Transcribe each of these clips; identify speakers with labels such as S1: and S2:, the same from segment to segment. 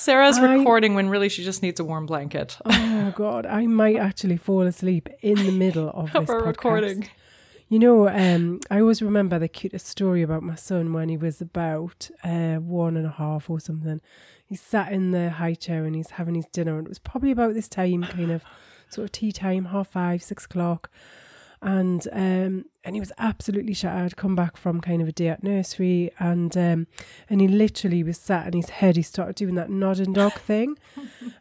S1: Sarah's
S2: I-
S1: recording when really she just needs a warm blanket
S2: Oh God, I might actually fall asleep in the middle of this podcast.
S1: recording.
S2: You know, um, I always remember the cutest story about my son when he was about uh, one and a half or something. He sat in the high chair and he's having his dinner, and it was probably about this time, kind of sort of tea time, half five, six o'clock. And um, and he was absolutely shattered. Come back from kind of a day at nursery, and um, and he literally was sat in his head. He started doing that nodding dog thing,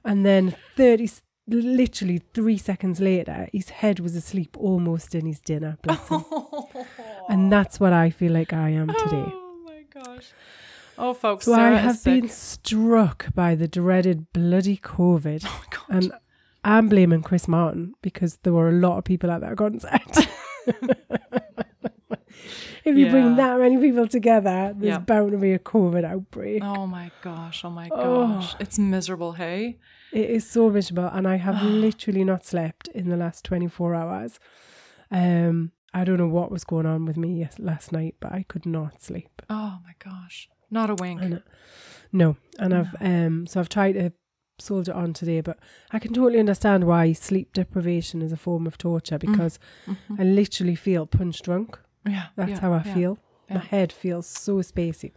S2: and then thirty, literally three seconds later, his head was asleep almost in his dinner. And that's what I feel like I am today.
S1: Oh my gosh. Oh, folks,
S2: So
S1: Sarah
S2: I have been struck by the dreaded bloody COVID.
S1: Oh my God.
S2: And I'm blaming Chris Martin because there were a lot of people at that concert. if you
S1: Yeah.
S2: bring that many people together, there's
S1: Yeah.
S2: bound to be a COVID outbreak.
S1: oh my gosh. Oh my
S2: Oh.
S1: gosh. It's miserable, hey?
S2: It is so miserable, and I have literally not slept in the last 24 hours. Um, I don't know what was going on with me yes, last night, but I could not sleep.
S1: Oh my gosh. Not a wink.
S2: And, uh, no, and I've um, so I've tried to soldier on today, but I can totally understand why sleep deprivation is a form of torture mm. because mm-hmm. I literally feel punch drunk.
S1: Yeah.
S2: That's
S1: yeah,
S2: how I
S1: yeah.
S2: feel. My head feels so spacey.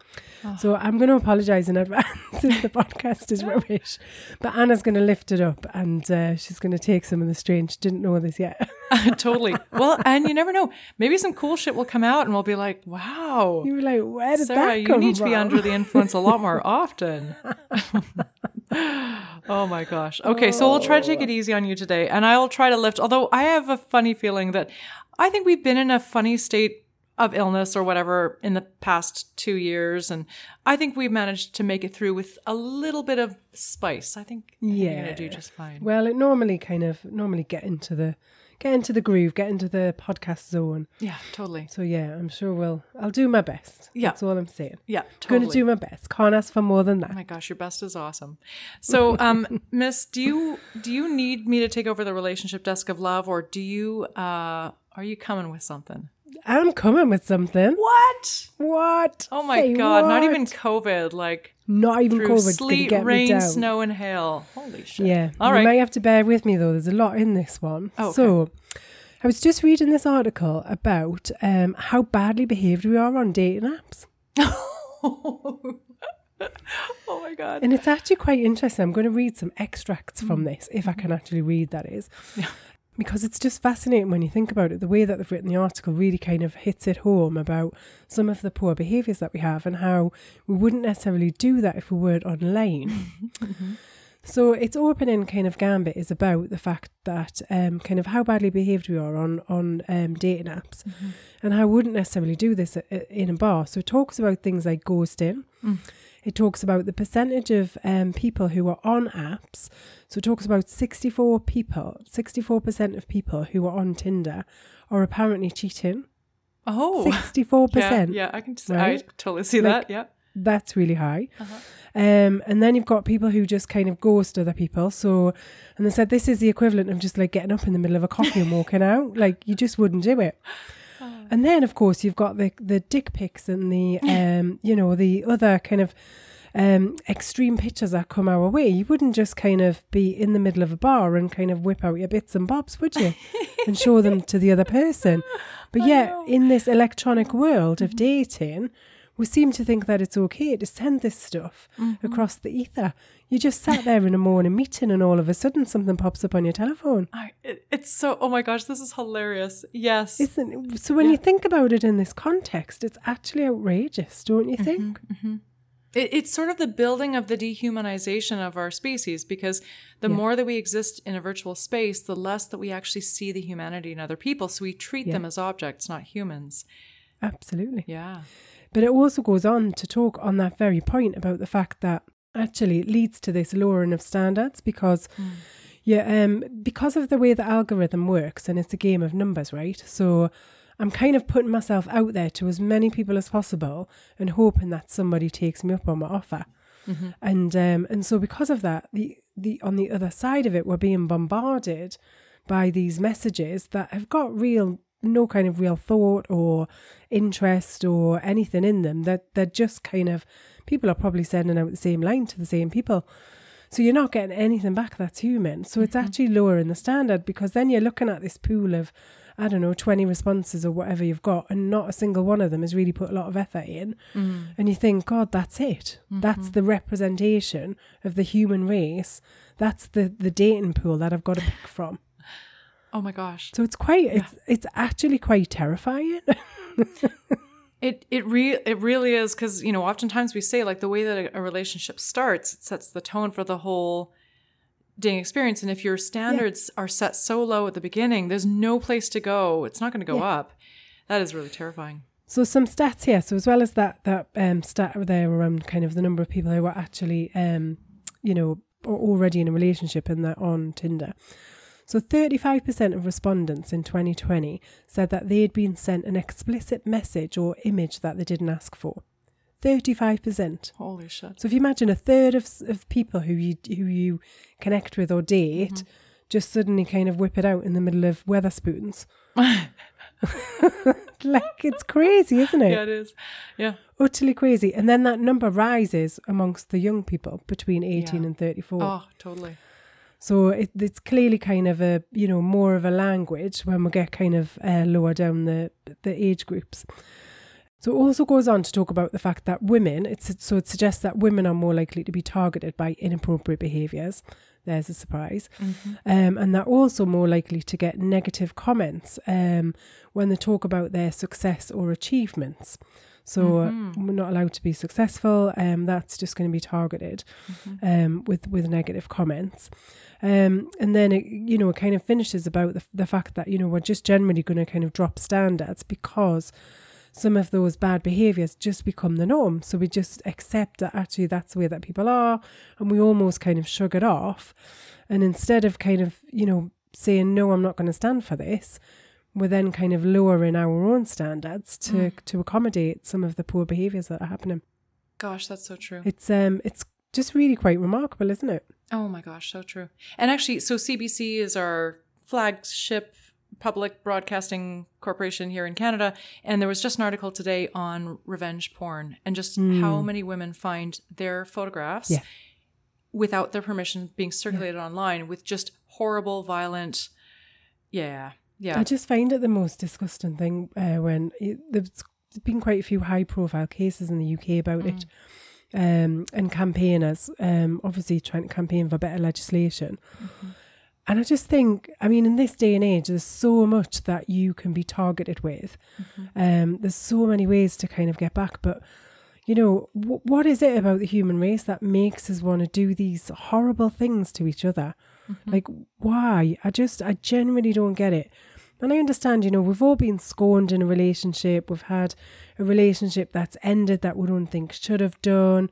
S1: Oh.
S2: So I'm going to apologise in advance if the podcast is rubbish. But Anna's going to lift it up and uh, she's going to take some of the strain. She didn't know this yet.
S1: totally. Well, and you never know. Maybe some cool shit will come out and we'll be like, wow.
S2: you were like, where did
S1: Sarah,
S2: that
S1: you
S2: come
S1: need to be under the influence a lot more often. Oh my gosh. Okay, so we'll try to take it oh. easy on you today. And I'll try to lift, although I have a funny feeling that I think we've been in a funny state of illness or whatever in the past two years. And I think we've managed to make it through with a little bit of spice. I think you're
S2: Yeah.
S1: going to do just fine.
S2: Well, it normally kind of normally get into the get into the groove, get into the podcast zone.
S1: Yeah, totally.
S2: So yeah, I'm sure we'll. I'll do my best.
S1: Yeah.
S2: that's all I'm saying.
S1: Yeah,
S2: Going to do my best. Can't ask for more than that.
S1: Oh my gosh, your best is awesome. So, um, Miss, do you do you need me to take over the relationship desk of love, or do you uh, are you coming with something?
S2: I'm coming with something.
S1: What?
S2: What?
S1: Oh my
S2: Say
S1: god! Not even COVID. Like
S2: not even
S1: through sleet,
S2: get me
S1: rain,
S2: down.
S1: snow, and hail. Holy shit!
S2: Yeah.
S1: All
S2: you
S1: right.
S2: might have to bear with me though. There's a lot in this one.
S1: Oh, okay.
S2: So I was just reading this article about um, how badly behaved we are on dating apps.
S1: oh my god!
S2: And it's actually quite interesting. I'm going to read some extracts from this, if I can actually read, that is. Because it's just fascinating when you think about it. The way that they've written the article really kind of hits it home about some of the poor behaviours that we have and how we wouldn't necessarily do that if we weren't online. Mm-hmm. So its opening kind of gambit is about the fact that um, kind of how badly behaved we are on on um, dating apps, and how I wouldn't necessarily do this i- i- in a bar. So it talks about things like ghosting.
S1: Mm.
S2: It talks about the percentage of um, people who are on apps. So it talks about sixty four people, sixty four percent of people who are on Tinder are apparently cheating.
S1: Oh,
S2: Sixty four
S1: yeah,
S2: percent.
S1: yeah. I can. I
S2: right?
S1: totally see
S2: Like-
S1: that. Yeah.
S2: That's really high.
S1: Uh-huh.
S2: Um, and then you've got people who just kind of ghost other people. So, and they said this is the equivalent of just like getting up in the middle of a coffee and walking out. Like you just wouldn't do it. And then, of course, you've got the the dick pics and the um, you know, the other kind of um extreme pictures that come our way. You wouldn't just kind of be in the middle of a bar and kind of whip out your bits and bobs, would you? and show them to the other person. But yet,
S1: know.
S2: in this electronic world of dating, we seem to think that it's okay to send this stuff
S1: Mm-hmm.
S2: across the ether. You just sat there in a morning meeting and all of a sudden something pops up on your telephone.
S1: I, it, it's so. Oh my gosh, this is hilarious. Yes.
S2: Isn't it? So when
S1: Yeah.
S2: you think about it in this context, it's actually outrageous, don't you think?
S1: Mm-hmm. It, it's sort of the building of the dehumanization of our species because the
S2: Yeah.
S1: more that we exist in a virtual space, the less that we actually see the humanity in other people. So we treat
S2: Yeah.
S1: them as objects, not humans.
S2: Absolutely.
S1: Yeah.
S2: But it also goes on to talk on that very point about the fact that actually it leads to this lowering of standards because yeah, um, because of the way the algorithm works and it's a game of numbers, right? So I'm kind of putting myself out there to as many people as possible and hoping that somebody takes me up on my offer. And um, and so because of that, the the on the other side of it, we're being bombarded by these messages that have got real no kind of real thought or interest or anything in them. That they're just kind of people are probably sending out the same line to the same people. So you're not getting anything back that's human. So it's mm-hmm. actually lowering the standard because then you're looking at this pool of, I don't know, 20 responses or whatever you've got, and not a single one of them has really put a lot of effort in. Mm-hmm. And you think, God, that's it. That's mm-hmm. the representation of the human race. That's the, the dating pool that I've got to pick from.
S1: Oh my gosh.
S2: So it's quite, it's, it's actually quite terrifying.
S1: It it re- it really is because you know oftentimes we say like the way that a, a relationship starts it sets the tone for the whole dating experience and if your standards are set so low at the beginning there's no place to go it's not going to go
S2: Yeah.
S1: up that is really terrifying
S2: So some stats here. So as well as that that um, stat there around kind of the number of people who are actually, um, you know, already in a relationship and they're on Tinder. So 35% of respondents in 2020 said that they had been sent an explicit message or image that they didn't ask for. 35%.
S1: holy shit
S2: So if you imagine a third of, of people who you who you connect with or date mm-hmm. just suddenly kind of whip it out in the middle of Wetherspoons. like it's crazy, isn't it?
S1: yeah it is yeah
S2: Utterly crazy. And then that number rises amongst the young people between 18
S1: Yeah.
S2: and 34.
S1: oh totally
S2: So it, it's clearly kind of a, you know, more of a language when we get kind of uh, lower down the, the age groups. So it also goes on to talk about the fact that women, it's so it suggests that women are more likely to be targeted by inappropriate behaviours. There's a surprise. Um, and they're also more likely to get negative comments um, when they talk about their success or achievements. So uh, we're not allowed to be successful. Um, that's just going to be targeted um, with with negative comments. Um, and then it, you know, it kind of finishes about the, the fact that you know we're just generally going to kind of drop standards because some of those bad behaviors just become the norm. So we just accept that actually that's the way that people are, and we almost kind of shrug it off. And instead of kind of you know saying no, I'm not going to stand for this, we're then kind of lowering our own standards to to accommodate some of the poor behaviors that are happening.
S1: gosh that's so true
S2: It's um it's just really quite remarkable, isn't it?
S1: Oh my gosh, so true. And actually, so CBC is our flagship public broadcasting corporation here in Canada. And there was just an article today on revenge porn and just how many women find their photographs
S2: Yeah.
S1: without their permission being circulated online with just horrible, violent. Yeah. Yeah.
S2: I just find it the most disgusting thing uh, when it, there's been quite a few high profile cases in the UK about it. Um, and campaigners, um, obviously trying to campaign for better legislation. And I just think, I mean, in this day and age, there's so much that you can be targeted with. Um, there's so many ways to kind of get back. But, you know, w- what is it about the human race that makes us want to do these horrible things to each other? Like, why? I just, I genuinely don't get it. And I understand, you know, we've all been scorned in a relationship. We've had a relationship that's ended that we don't think should have done.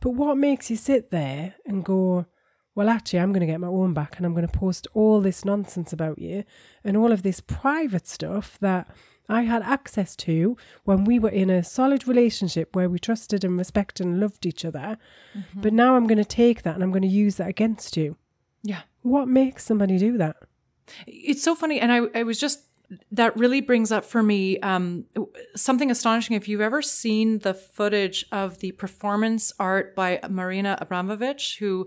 S2: But what makes you sit there and go, well, actually, I'm going to get my own back and I'm going to post all this nonsense about you and all of this private stuff that I had access to when we were in a solid relationship where we trusted and respected and loved each other. Mm-hmm. But now I'm going to take that and I'm going to use that against you.
S1: yeah.
S2: What makes somebody do that?
S1: It's so funny, and I, I was just that really brings up for me um, something astonishing. If you've ever seen the footage of the performance art by Marina Abramović, who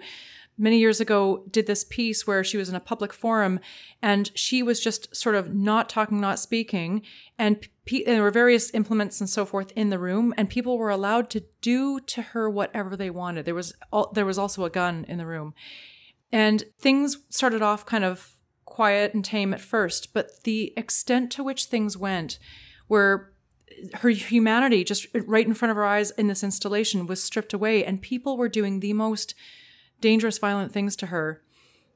S1: many years ago did this piece where she was in a public forum and she was just sort of not talking, not speaking, and, pe- there were various implements and so forth in the room, and people were allowed to do to her whatever they wanted. There was al- there was also a gun in the room. And things started off kind of quiet and tame at first, but the extent to which things went, where her humanity just right in front of her eyes in this installation was stripped away, and people were doing the most dangerous, violent things to her.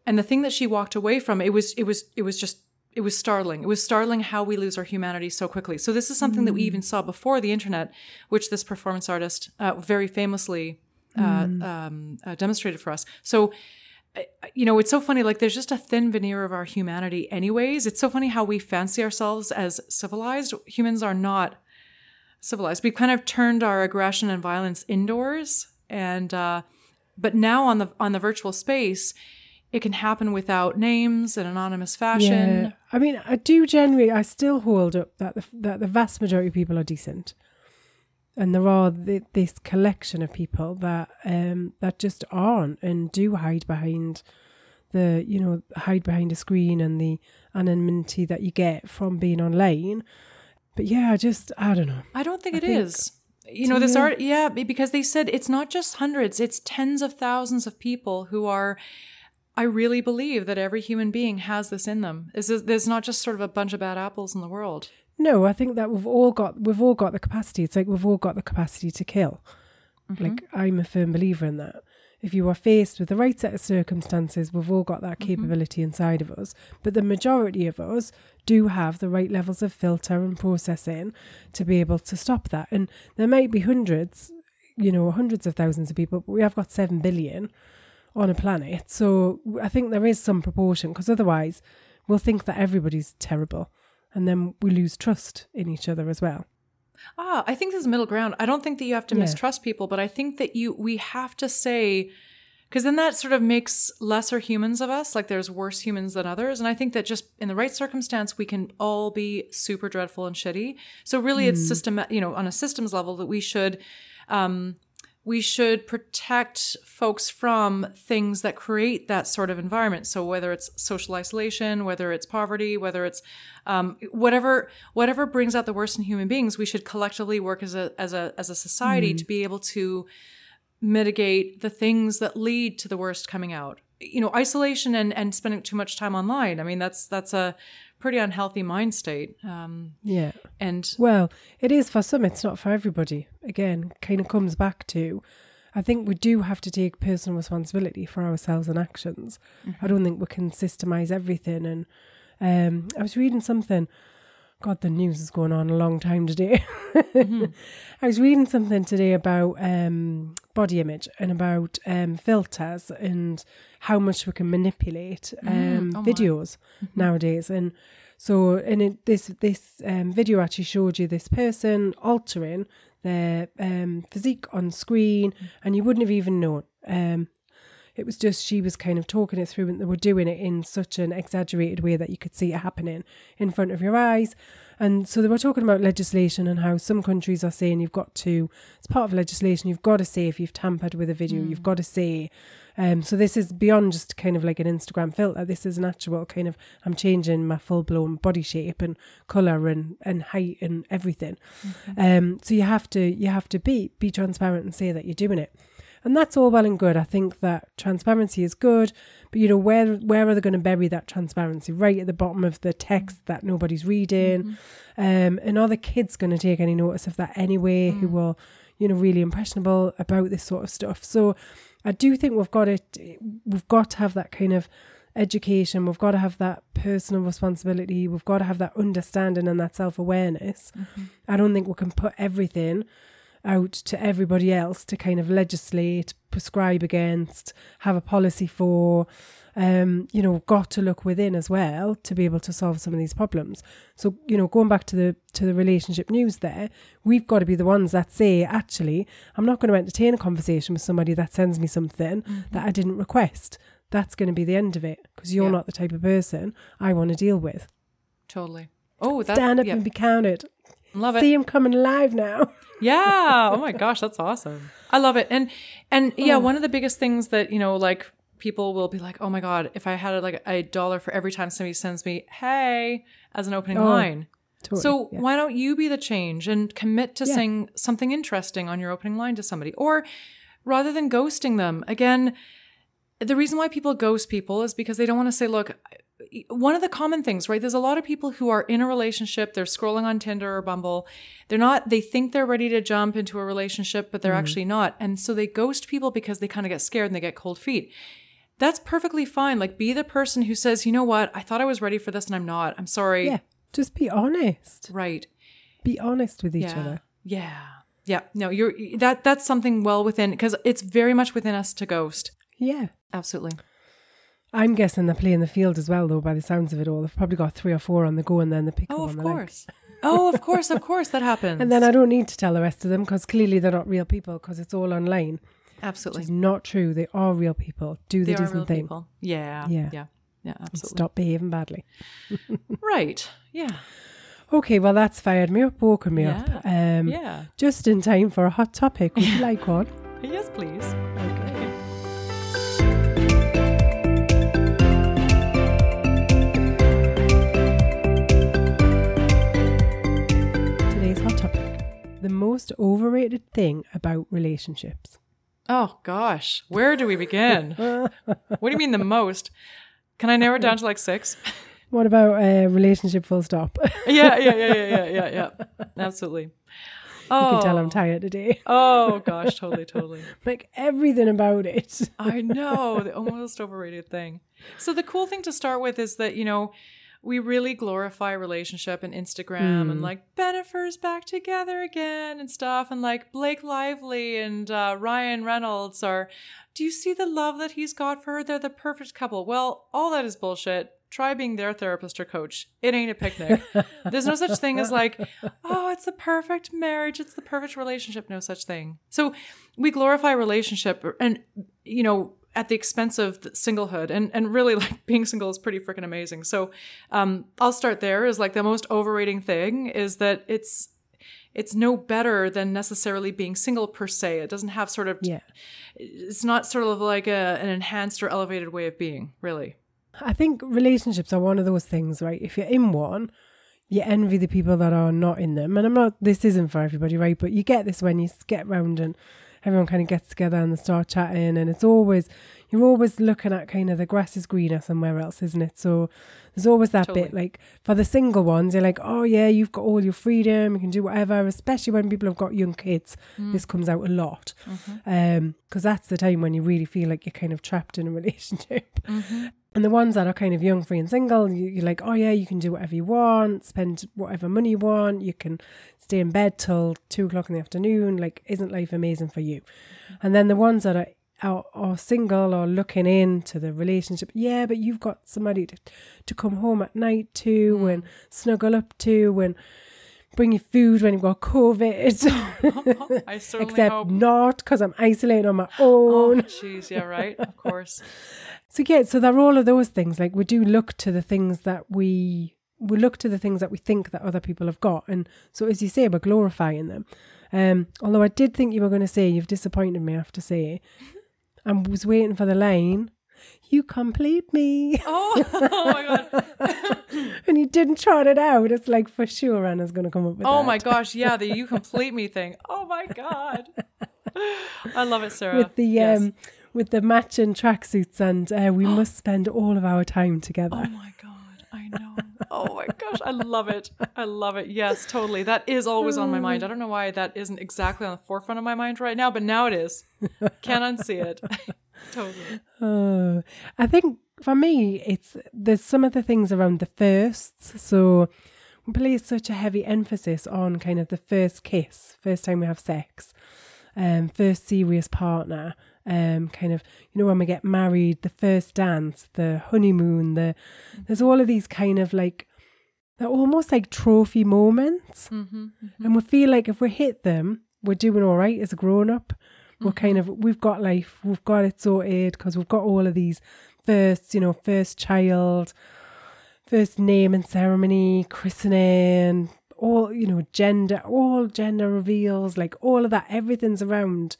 S1: And the thing that she walked away from, it was, it was, it was just, it was startling. It was startling how we lose our humanity so quickly. So this is something that we even saw before the internet, which this performance artist uh, very famously uh, um, uh, demonstrated for us. So, you know, it's so funny. Like, there's just a thin veneer of our humanity, anyways. It's so funny how we fancy ourselves as civilized. Humans are not civilized. We've kind of turned our aggression and violence indoors, and uh, but now on the on the virtual space, it can happen without names and anonymous fashion.
S2: Yeah. I mean, I do generally, I still hold up that the, that the vast majority of people are decent. And there are th- this collection of people that um, that just aren't and do hide behind the, you know, hide behind a screen and the anonymity that you get from being online. But yeah, I just, I don't know.
S1: I don't think
S2: I
S1: it
S2: think-
S1: is. You know, this art, yeah, because they said it's not just hundreds, it's tens of thousands of people who are. I really believe that every human being has this in them. Is this- there's not just sort of a bunch of bad apples in the world.
S2: No, I think that we've all got we've all got the capacity. It's like we've all got the capacity to kill. Mm-hmm. Like I'm a firm believer in that. If you are faced with the right set of circumstances, we've all got that mm-hmm. capability inside of us. But the majority of us do have the right levels of filter and processing to be able to stop that. And there might be hundreds, you know, hundreds of thousands of people, but we have got seven billion on a planet. So I think there is some proportion because otherwise we'll think that everybody's terrible and then we lose trust in each other as well.
S1: Ah, I think there's middle ground. I don't think that you have to
S2: Yeah.
S1: mistrust people, but I think that you we have to say because then that sort of makes lesser humans of us, like there's worse humans than others. And I think that just in the right circumstance, we can all be super dreadful and shitty. So really, it's system, you know, on a systems level that we should, um, we should protect folks from things that create that sort of environment. So whether it's social isolation, whether it's poverty, whether it's um, whatever whatever brings out the worst in human beings, we should collectively work as a as a as a society to be able to mitigate the things that lead to the worst coming out. You know, isolation and and spending too much time online. I mean, that's that's a pretty unhealthy mind state. Um,
S2: Yeah.
S1: and
S2: Well, it is for some, it's not for everybody. Again, kind of comes back to I think we do have to take personal responsibility for ourselves and actions. I don't think we can systemize everything. And um, I was reading something. God, the news is going on a long time today. I was reading something today about um, body image and about um, filters and how much we can manipulate um,
S1: oh my.
S2: videos nowadays. And so, in it, this this um, video actually showed you this person altering their um, physique on screen, and you wouldn't have even known. It was just she was kind of talking it through, and they were doing it in such an exaggerated way that you could see it happening in front of your eyes. And so they were talking about legislation and how some countries are saying you've got to, it's part of legislation, you've got to say if you've tampered with a video, you've got to say. Um, so this is beyond just kind of like an Instagram filter. This is an actual kind of, I'm changing my full blown body shape and colour and, and height and everything. Um, so you have to, you have to be, be transparent and say that you're doing it. And that's all well and good. I think that transparency is good, but you know where where are they going to bury that transparency? Right at the bottom of the text that nobody's reading, mm-hmm. um, and are the kids going to take any notice of that anyway? Who mm. are you know really impressionable about this sort of stuff? So I do think we've got it. We've got to have that kind of education. We've got to have that personal responsibility. We've got to have that understanding and that self awareness. Mm-hmm. I don't think we can put everything out to everybody else to kind of legislate, prescribe against, have a policy for. Um, you know, got to look within as well to be able to solve some of these problems. So, you know, going back to the to the relationship news there, we've got to be the ones that say, actually, I'm not going to entertain a conversation with somebody that sends me something that I didn't request. That's going to be the end of it because you're
S1: Yeah.
S2: not the type of person I want to deal with.
S1: totally. Oh, that
S2: Stand up
S1: yeah,
S2: and be counted.
S1: Love it.
S2: See him coming live now.
S1: Yeah. Oh my gosh, that's awesome. I love it. And and yeah,
S2: Oh.
S1: one of the biggest things that, you know, like people will be like, "Oh my god, if I had like a dollar for every time somebody sends me, "Hey," as an opening
S2: Oh,
S1: line."
S2: Totally,
S1: So
S2: yeah.
S1: why don't you be the change and commit to
S2: Yeah.
S1: saying something interesting on your opening line to somebody or rather than ghosting them. Again, the reason why people ghost people is because they don't want to say, look, one of the common things, right? There's a lot of people who are in a relationship, they're scrolling on Tinder or Bumble. They're not, they think they're ready to jump into a relationship, but they're mm-hmm. actually not. And so they ghost people because they kind of get scared and they get cold feet. That's perfectly fine. Like, be the person who says, you know what? I thought I was ready for this and I'm not. I'm sorry.
S2: yeah, just be honest.
S1: Right.
S2: Be honest with each
S1: yeah.
S2: other.
S1: Yeah. Yeah. No, you're that that's something well within because it's very much within us to ghost.
S2: Yeah.
S1: Absolutely.
S2: I'm guessing they play in the field as well, though, by the sounds of it all. They've probably got three or four on the go and then they pick
S1: Oh,
S2: up
S1: of
S2: on the leg.
S1: course. oh, of course, of course, that happens.
S2: And then I don't need to tell the rest of them because clearly they're not real people because it's all online.
S1: Absolutely
S2: is not true. They are real people. Do the
S1: they are
S2: decent
S1: real
S2: thing.
S1: people. Yeah.
S2: Yeah.
S1: Yeah. Yeah. Absolutely.
S2: Stop behaving badly.
S1: Right. Yeah.
S2: Okay, well, that's fired me up, woken me up. Um,
S1: Yeah.
S2: Just in time for a hot topic. Would you like one?
S1: Yes, please.
S2: The most overrated thing about relationships.
S1: Oh gosh, where do we begin? what do you mean the most? Can I narrow it down to like six?
S2: What about a relationship full stop?
S1: yeah, yeah, yeah, yeah, yeah, yeah, yeah. Absolutely. Oh,
S2: can tell I'm oh. tired today.
S1: Oh gosh, totally, totally.
S2: like everything about it.
S1: I know the almost overrated thing. So the cool thing to start with is that you know we really glorify relationship and Instagram and like Bennifer's back together again and stuff and like Blake Lively and uh, Ryan Reynolds are. Do you see the love that he's got for her? They're the perfect couple. Well, all that is bullshit. Try being their therapist or coach. It ain't a picnic. There's no such thing as like, oh, it's the perfect marriage. It's the perfect relationship. No such thing. So we glorify relationship and, you know, at the expense of the singlehood and and really like being single is pretty freaking amazing so um i'll start there is like the most overrating thing is that it's it's no better than necessarily being single per se it doesn't have sort of
S2: Yeah.
S1: it's not sort of like a, an enhanced or elevated way of being really
S2: I think relationships are one of those things, right? If you're in one, you envy the people that are not in them. And I'm not, this isn't for everybody, right? But you get this when you get round and everyone kind of gets together and they start chatting. And it's always, you're always looking at kind of the grass is greener somewhere else, isn't it? So there's always that bit like for the single ones, you're like, oh yeah, you've got all your freedom, you can do whatever, especially when people have got young kids. Mm. This comes out a lot. Mm-hmm. Um, because that's the time when you really feel like you're kind of trapped in a relationship. Mm-hmm. And the ones that are kind of young, free, and single, you, you're like, oh yeah, you can do whatever you want, spend whatever money you want, you can stay in bed till two o'clock in the afternoon. Like, isn't life amazing for you? And then the ones that are are, are single or looking into the relationship, yeah, but you've got somebody to, to come home at night to mm. and snuggle up to and bring you food when you've got COVID.
S1: i certainly
S2: Except
S1: hope
S2: not because I'm isolating on my own.
S1: oh jeez yeah right of course
S2: So yeah, so there are all of those things. Like we do look to the things that we we look to the things that we think that other people have got, and so as you say, we're glorifying them. Um, although I did think you were going to say you've disappointed me. I have to say, I was waiting for the line. You complete me,
S1: oh, oh my god
S2: and you didn't trot it out. It's like for sure Anna's going to come up with. That.
S1: Oh
S2: that.
S1: my gosh yeah the you complete me thing oh my god i love it sarah
S2: With the
S1: Yes.
S2: um, with the matching tracksuits, and uh, we must spend all of our time together.
S1: Oh my god, I know. Oh my gosh, I love it. I love it. Yes, totally. That is always on my mind. I don't know why that isn't exactly on the forefront of my mind right now, but now it is. Can't unsee it. totally.
S2: Uh, I think for me, it's there's some of the things around the firsts. So we place such a heavy emphasis on kind of the first kiss, first time we have sex, um, first serious partner, um, kind of you know when we get married, the first dance, the honeymoon, the there's all of these kind of like they're almost like trophy moments,
S1: Mm-hmm.
S2: and we feel like if we hit them, we're doing all right as a grown up. We're kind of we've got life, we've got it sorted because we've got all of these first, you know, first child, first name and ceremony, christening, all you know, gender, all gender reveals, like all of that, everything's around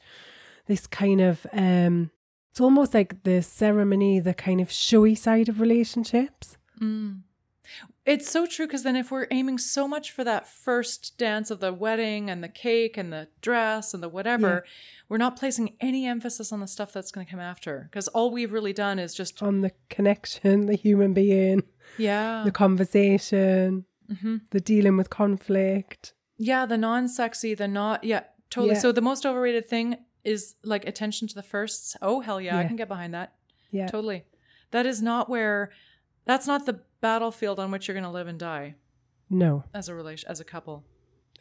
S2: this kind of um it's almost like the ceremony, the kind of showy side of relationships.
S1: Mm. It's so true because then if we're aiming so much for that first dance of the wedding and the cake and the dress and the whatever, we're not placing any emphasis on the stuff that's going to come after because all we've really done is just
S2: On the connection, the human being,
S1: yeah,
S2: the conversation,
S1: hmm
S2: the dealing with conflict.
S1: yeah, the non-sexy, the not yeah, totally.
S2: Yeah.
S1: So the most overrated thing is like attention to the firsts. Oh hell yeah, I can get behind that.
S2: Yeah.
S1: Totally. That is not where that's not the battlefield on which you're going to live and die
S2: No,
S1: as a relation as a couple.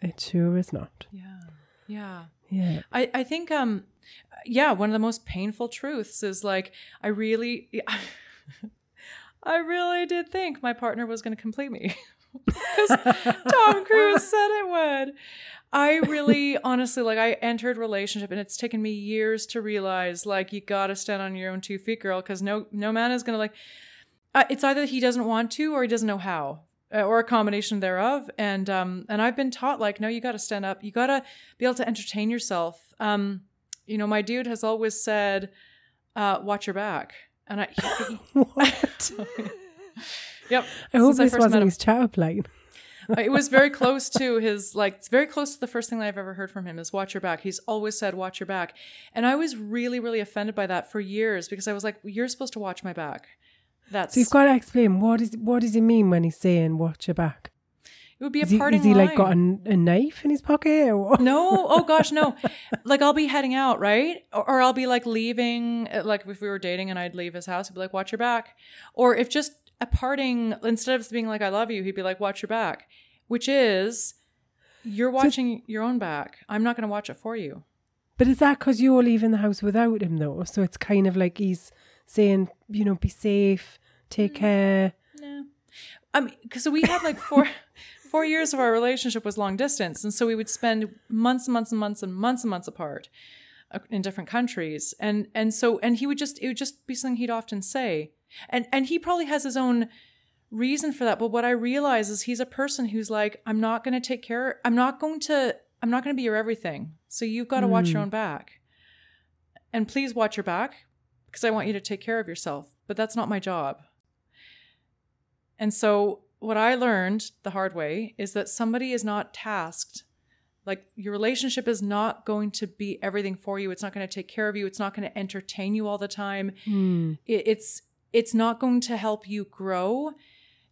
S2: it sure is not.
S1: Yeah. Yeah.
S2: Yeah.
S1: I, I think um yeah, one of the most painful truths is like I really I really did think my partner was going to complete me. Cuz Tom Cruise said it would. I really honestly like I entered relationship and it's taken me years to realize like you got to stand on your own two feet girl cuz no no man is going to like uh, it's either he doesn't want to or he doesn't know how uh, or a combination thereof. And um and I've been taught like no you got to stand up. You got to be able to entertain yourself. Um you know my dude has always said uh watch your back. And I
S2: What?
S1: yep
S2: I hope
S1: since
S2: this
S1: met
S2: wasn't his line.
S1: it was very close to his like it's very close to the first thing that I've ever heard from him is watch your back. He's always said watch your back. And I was really really offended by that for years because I was like you're supposed to watch my back. That's
S2: So you've got to explain what is what does he mean when he's saying watch your back?
S1: it would be a
S2: Is he,
S1: parting
S2: is he like got a, a knife in his pocket
S1: no, oh gosh, no. Like I'll be heading out, right? Or, or I'll be like leaving, uh, like if we were dating and I'd leave his house, he'd be like, "Watch your back." Or if just a parting, instead of being like, "I love you," he'd be like, "Watch your back," which is you're watching your own back. I'm not going to watch it for you.
S2: But is that because you're leaving the house without him though? So it's kind of like he's saying, you know, be safe, take
S1: Mm.
S2: care.
S1: No. I mean, because we had like four four years of our relationship was long distance, and so we would spend months and months and months and months and months apart uh, in different countries, and and so and he would just it would just be something he'd often say, and and he probably has his own reason for that. But what I realize is he's a person who's like, I'm not going to take care. I'm not going to. I'm not going to be your everything. So you've got to watch your own back, and please watch your back because I want you to take care of yourself. But that's not my job. And so, what I learned the hard way is that somebody is not tasked. Like, your relationship is not going to be everything for you. It's not going to take care of you. It's not going to entertain you all the time.
S2: Hmm.
S1: It, it's it's not going to help you grow.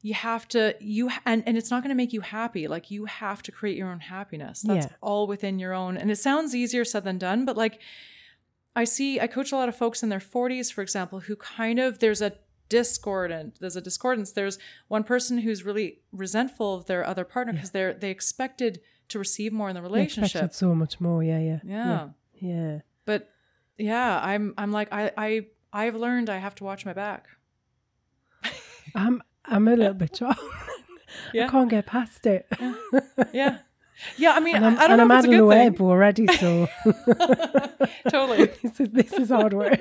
S1: You have to you and and it's not going to make you happy. Like you have to create your own happiness. That's
S2: Yeah.
S1: all within your own. And it sounds easier said than done, but like I see I coach a lot of folks in their 40s for example who kind of there's a discordant there's a discordance there's one person who's really resentful of their other partner because they're they expected to receive more in the
S2: They
S1: relationship
S2: expected so much more. Yeah, yeah,
S1: yeah.
S2: yeah. yeah.
S1: but yeah i'm i'm like i i i've learned i have to watch my back
S2: I'm I'm a little bit shocked.
S1: Yeah.
S2: I can't get past it.
S1: yeah yeah i mean
S2: And I'm,
S1: i don't
S2: and
S1: know
S2: I'm
S1: if it's a good thing
S2: web already, so
S1: totally
S2: this is this is hard work.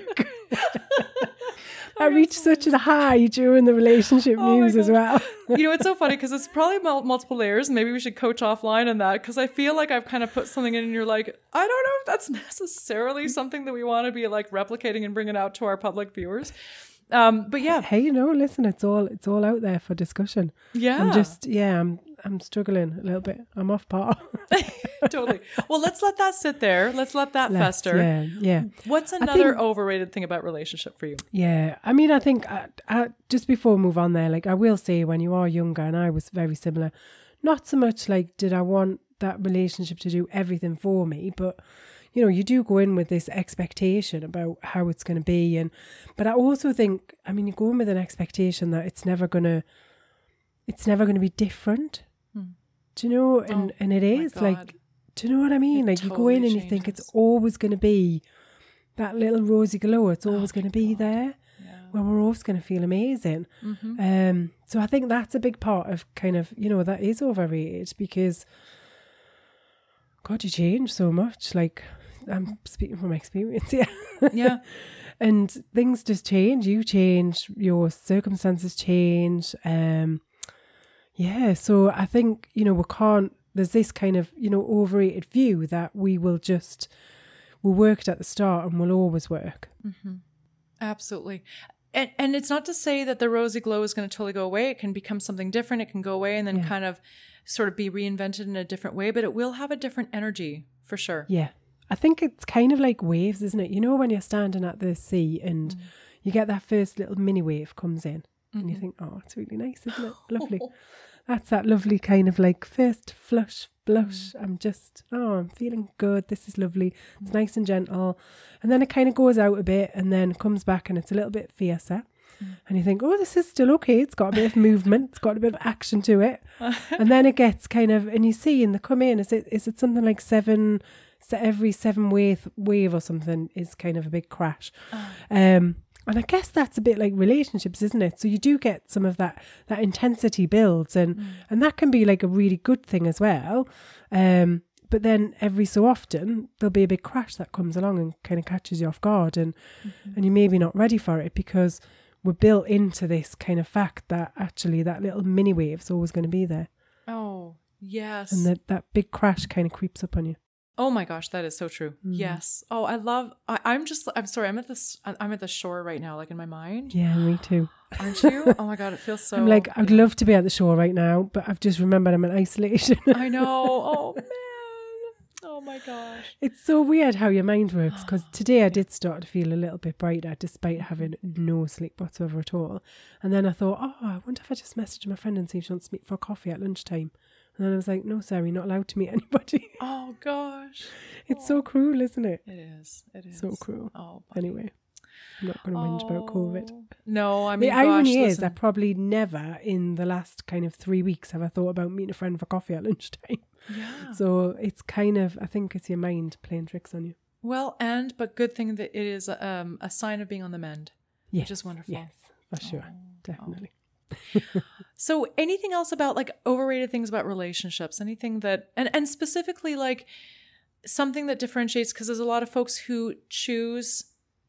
S2: I reached such a high during the relationship
S1: Oh
S2: news as well.
S1: you know, it's so funny because it's probably mul- multiple layers. Maybe we should coach offline on that because I feel like I've kind of put something in and you're like, I don't know if that's necessarily something that we want to be like replicating and bringing out to our public viewers. Um, but yeah,
S2: Hey, you know, listen, it's all it's all out there for discussion.
S1: yeah,
S2: I'm just yeah, I'm I'm struggling a little bit. I'm off par.
S1: totally. Well, let's let that sit there. Let's let that
S2: Let's-
S1: fester.
S2: Yeah, yeah.
S1: What's another
S2: think-
S1: overrated thing about relationship for you?
S2: Yeah, I mean, I think uh, uh, just before we move on there, like I will say, when you are younger, and I was very similar, not so much like did I want that relationship to do everything for me, but you know, you do go in with this expectation about how it's going to be, and but I also think, I mean, you go in with an expectation that it's never gonna, it's never going to be different. Do you know? And
S1: Oh,
S2: and it is like, do you know what I mean?
S1: It
S2: like you go
S1: totally
S2: in and you think it's always going to be that little rosy glow. It's
S1: Oh
S2: always
S1: my
S2: going to be
S1: God.
S2: there
S1: Yeah.
S2: well, we're always going to feel amazing.
S1: Mhm.
S2: Um, so I think that's a big part of kind of, you know, that is overrated because, God, you change so much. Like, I'm speaking from experience, yeah.
S1: Yeah.
S2: and things just change. You change, your circumstances change. Um, yeah. So I think, you know, we can't, there's this kind of, you know, overrated view that we will just, we worked at the start and we'll always work.
S1: Mm-hmm. Absolutely. And, and it's not to say that the rosy glow is going to totally go away. It can become something different. It can go away and then
S2: Yeah.
S1: kind of sort of be reinvented in a different way, but it will have a different energy for sure.
S2: Yeah. I think it's kind of like waves, isn't it? You know, when you're standing at the sea and
S1: Mm.
S2: you get that first little mini wave comes in and you think, oh, it's really nice, isn't it? Lovely. That's that lovely kind of like first flush, blush.
S1: Mm.
S2: I'm just, oh, I'm feeling good. This is lovely. It's nice and gentle. And then it kind of goes out a bit and then comes back and it's a little bit fiercer.
S1: Mm.
S2: And you think, oh, this is still okay. It's got a bit of movement. It's got a bit of action to it. and then it gets kind of, and you see, and they come in. Is it is it something like seven so every seven wave wave or something is kind of a big crash. Um, and I guess that's a bit like relationships, isn't it? So you do get some of that that intensity builds, and and that can be like a really good thing as well. Um, but then every so often there'll be a big crash that comes along and kind of catches you off guard, and and you're maybe not ready for it because we're built into this kind of fact that actually that little mini wave's always going to be there,
S1: Oh, yes.
S2: and that that big crash kind of creeps up on you.
S1: Oh my gosh, that is so true.
S2: Mm.
S1: Yes. Oh, I love. I, I'm just. I'm sorry. I'm at this. I'm at the shore right now, like in my mind.
S2: Yeah, me too.
S1: Aren't you? Oh my god, it feels so.
S2: I'm like, I'd
S1: yeah.
S2: love to be at the shore right now, but I've just remembered I'm in isolation.
S1: I know. Oh man. Oh my gosh.
S2: it's so weird how your mind works because today I did start to feel a little bit brighter despite having no sleep whatsoever at all. And then I thought, oh, I wonder if I just message my friend and see if she wants to meet for a coffee at lunchtime. And then I was like, no, you're not allowed to meet anybody.
S1: Oh gosh.
S2: it's so cruel, isn't it?
S1: It is. It is
S2: So cruel.
S1: Oh. buddy.
S2: Anyway, I'm not going to whinge about COVID.
S1: Oh. No, I mean,
S2: the irony
S1: gosh,
S2: is, I probably never in the last kind of three weeks have I thought about meeting a friend for coffee at lunchtime.
S1: yeah.
S2: So it's kind of, I think it's your mind playing tricks on you.
S1: Well, and but good thing that it is um, a sign of being on the mend.
S2: Yes,
S1: is wonderful.
S2: Yes, for sure,
S1: Oh,
S2: definitely.
S1: So, anything else about like overrated things about relationships? Anything that, and and specifically like something that differentiates because there's a lot of folks who choose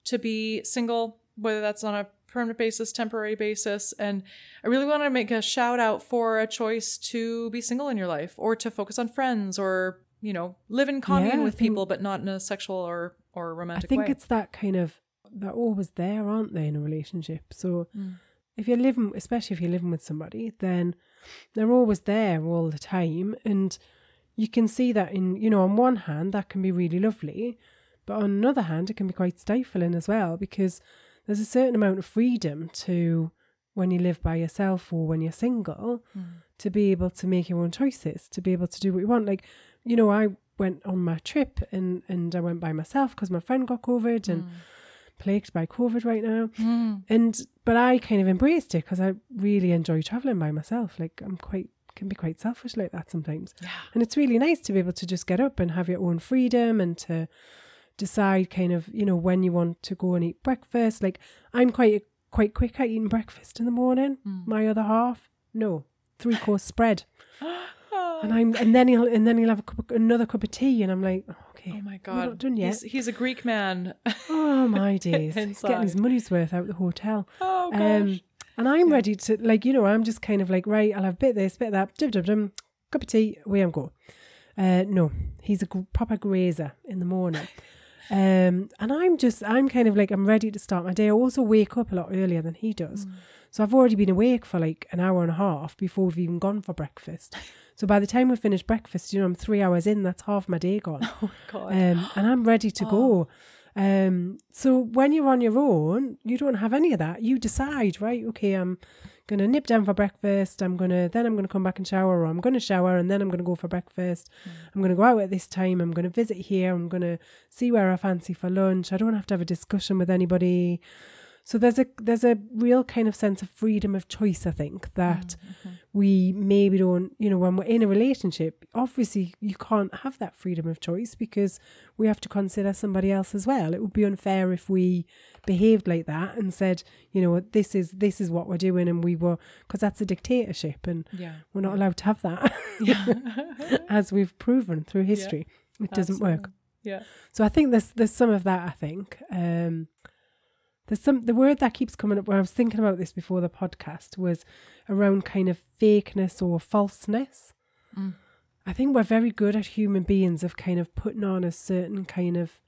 S1: to be single, whether that's on a permanent basis, temporary basis, and I really want to make a shout out for a choice to be single in your life or to focus on friends or you know live in commune
S2: Yeah,
S1: with
S2: think-
S1: people, but not in a sexual or or romantic way.
S2: I think
S1: way.
S2: it's that kind of they're always there, aren't they, in a relationship? So
S1: Mm.
S2: If you're living, especially if you're living with somebody, then they're always there all the time, and you can see that in you know on one hand that can be really lovely, but on another hand it can be quite stifling as well because there's a certain amount of freedom to when you live by yourself or when you're single
S1: Mm.
S2: to be able to make your own choices, to be able to do what you want. Like, you know, I went on my trip and and I went by myself because my friend got COVID and plagued by COVID right now.
S1: Mm.
S2: And but I kind of embraced it because I really enjoy traveling by myself. Like I'm quite can be quite selfish like that sometimes.
S1: Yeah.
S2: And it's really nice to be able to just get up and have your own freedom and to decide kind of, you know, when you want to go and eat breakfast. Like I'm quite quite quick at eating breakfast in the morning.
S1: Mm.
S2: My other half, no. Three course spread.
S1: Oh.
S2: And I'm and then he'll and then he'll have a cup of, another cup of tea and I'm like, oh, okay.
S1: Oh my
S2: we're
S1: god.
S2: not done yet.
S1: He's, he's a Greek man.
S2: Oh my days. He's getting his money's worth out of the hotel.
S1: oh gosh.
S2: Um, and I'm ready to like, you know, I'm just kind of like, right, I'll have a bit of this, bit of that, dum dum dum, cup of tea, away I'm go. Uh, no, he's a proper grazer in the morning. Um, and I'm just, I'm kind of like, I'm ready to start my day. I also wake up a lot earlier than he does.
S1: Mm.
S2: So I've already been awake for like an hour and a half before we've even gone for breakfast. So by the time we finish breakfast, you know, I'm three hours in, that's half my day gone.
S1: oh god.
S2: Um, and I'm ready to go. Um, so when you're on your own, you don't have any of that. You decide, right? Okay, I'm gonna nip down for breakfast. I'm gonna then I'm gonna come back and shower, or I'm gonna shower and then I'm gonna go for breakfast. I'm gonna go out at this time. I'm gonna visit here. I'm gonna see where I fancy for lunch. I don't have to have a discussion with anybody. So there's a there's a real kind of sense of freedom of choice. I think that we maybe don't, you know, when we're in a relationship, obviously you can't have that freedom of choice because we have to consider somebody else as well. It would be unfair if we behaved like that and said, you know, this is this is what we're doing, and we were because that's a dictatorship, and
S1: yeah.
S2: we're not allowed to have that,
S1: Yeah.
S2: as we've proven through history. It doesn't work.
S1: Yeah.
S2: So I think there's there's some of that. I think um, there's some the word that keeps coming up. where I was thinking about this before the podcast was around kind of fakeness or falseness.
S1: Mm.
S2: I think we're very good at human beings of kind of putting on a certain kind of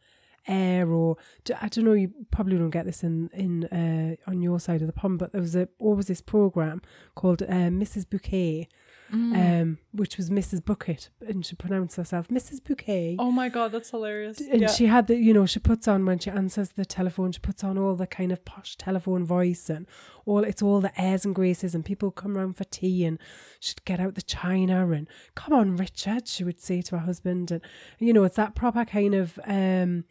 S2: air or I don't know. You probably don't get this in in uh, on your side of the pond, but there was a always this program called uh, Mrs. Bouquet,
S1: Mm.
S2: um, which was Mrs. Bucket, and she pronounced herself Mrs. Bouquet.
S1: oh my god, that's hilarious.
S2: And
S1: yeah.
S2: she had the, you know, she puts on when she answers the telephone, she puts on all the kind of posh telephone voice and all, it's all the airs and graces and people come round for tea and she'd get out the china and come on, Richard, she would say to her husband. And, you know, it's that proper kind of, um,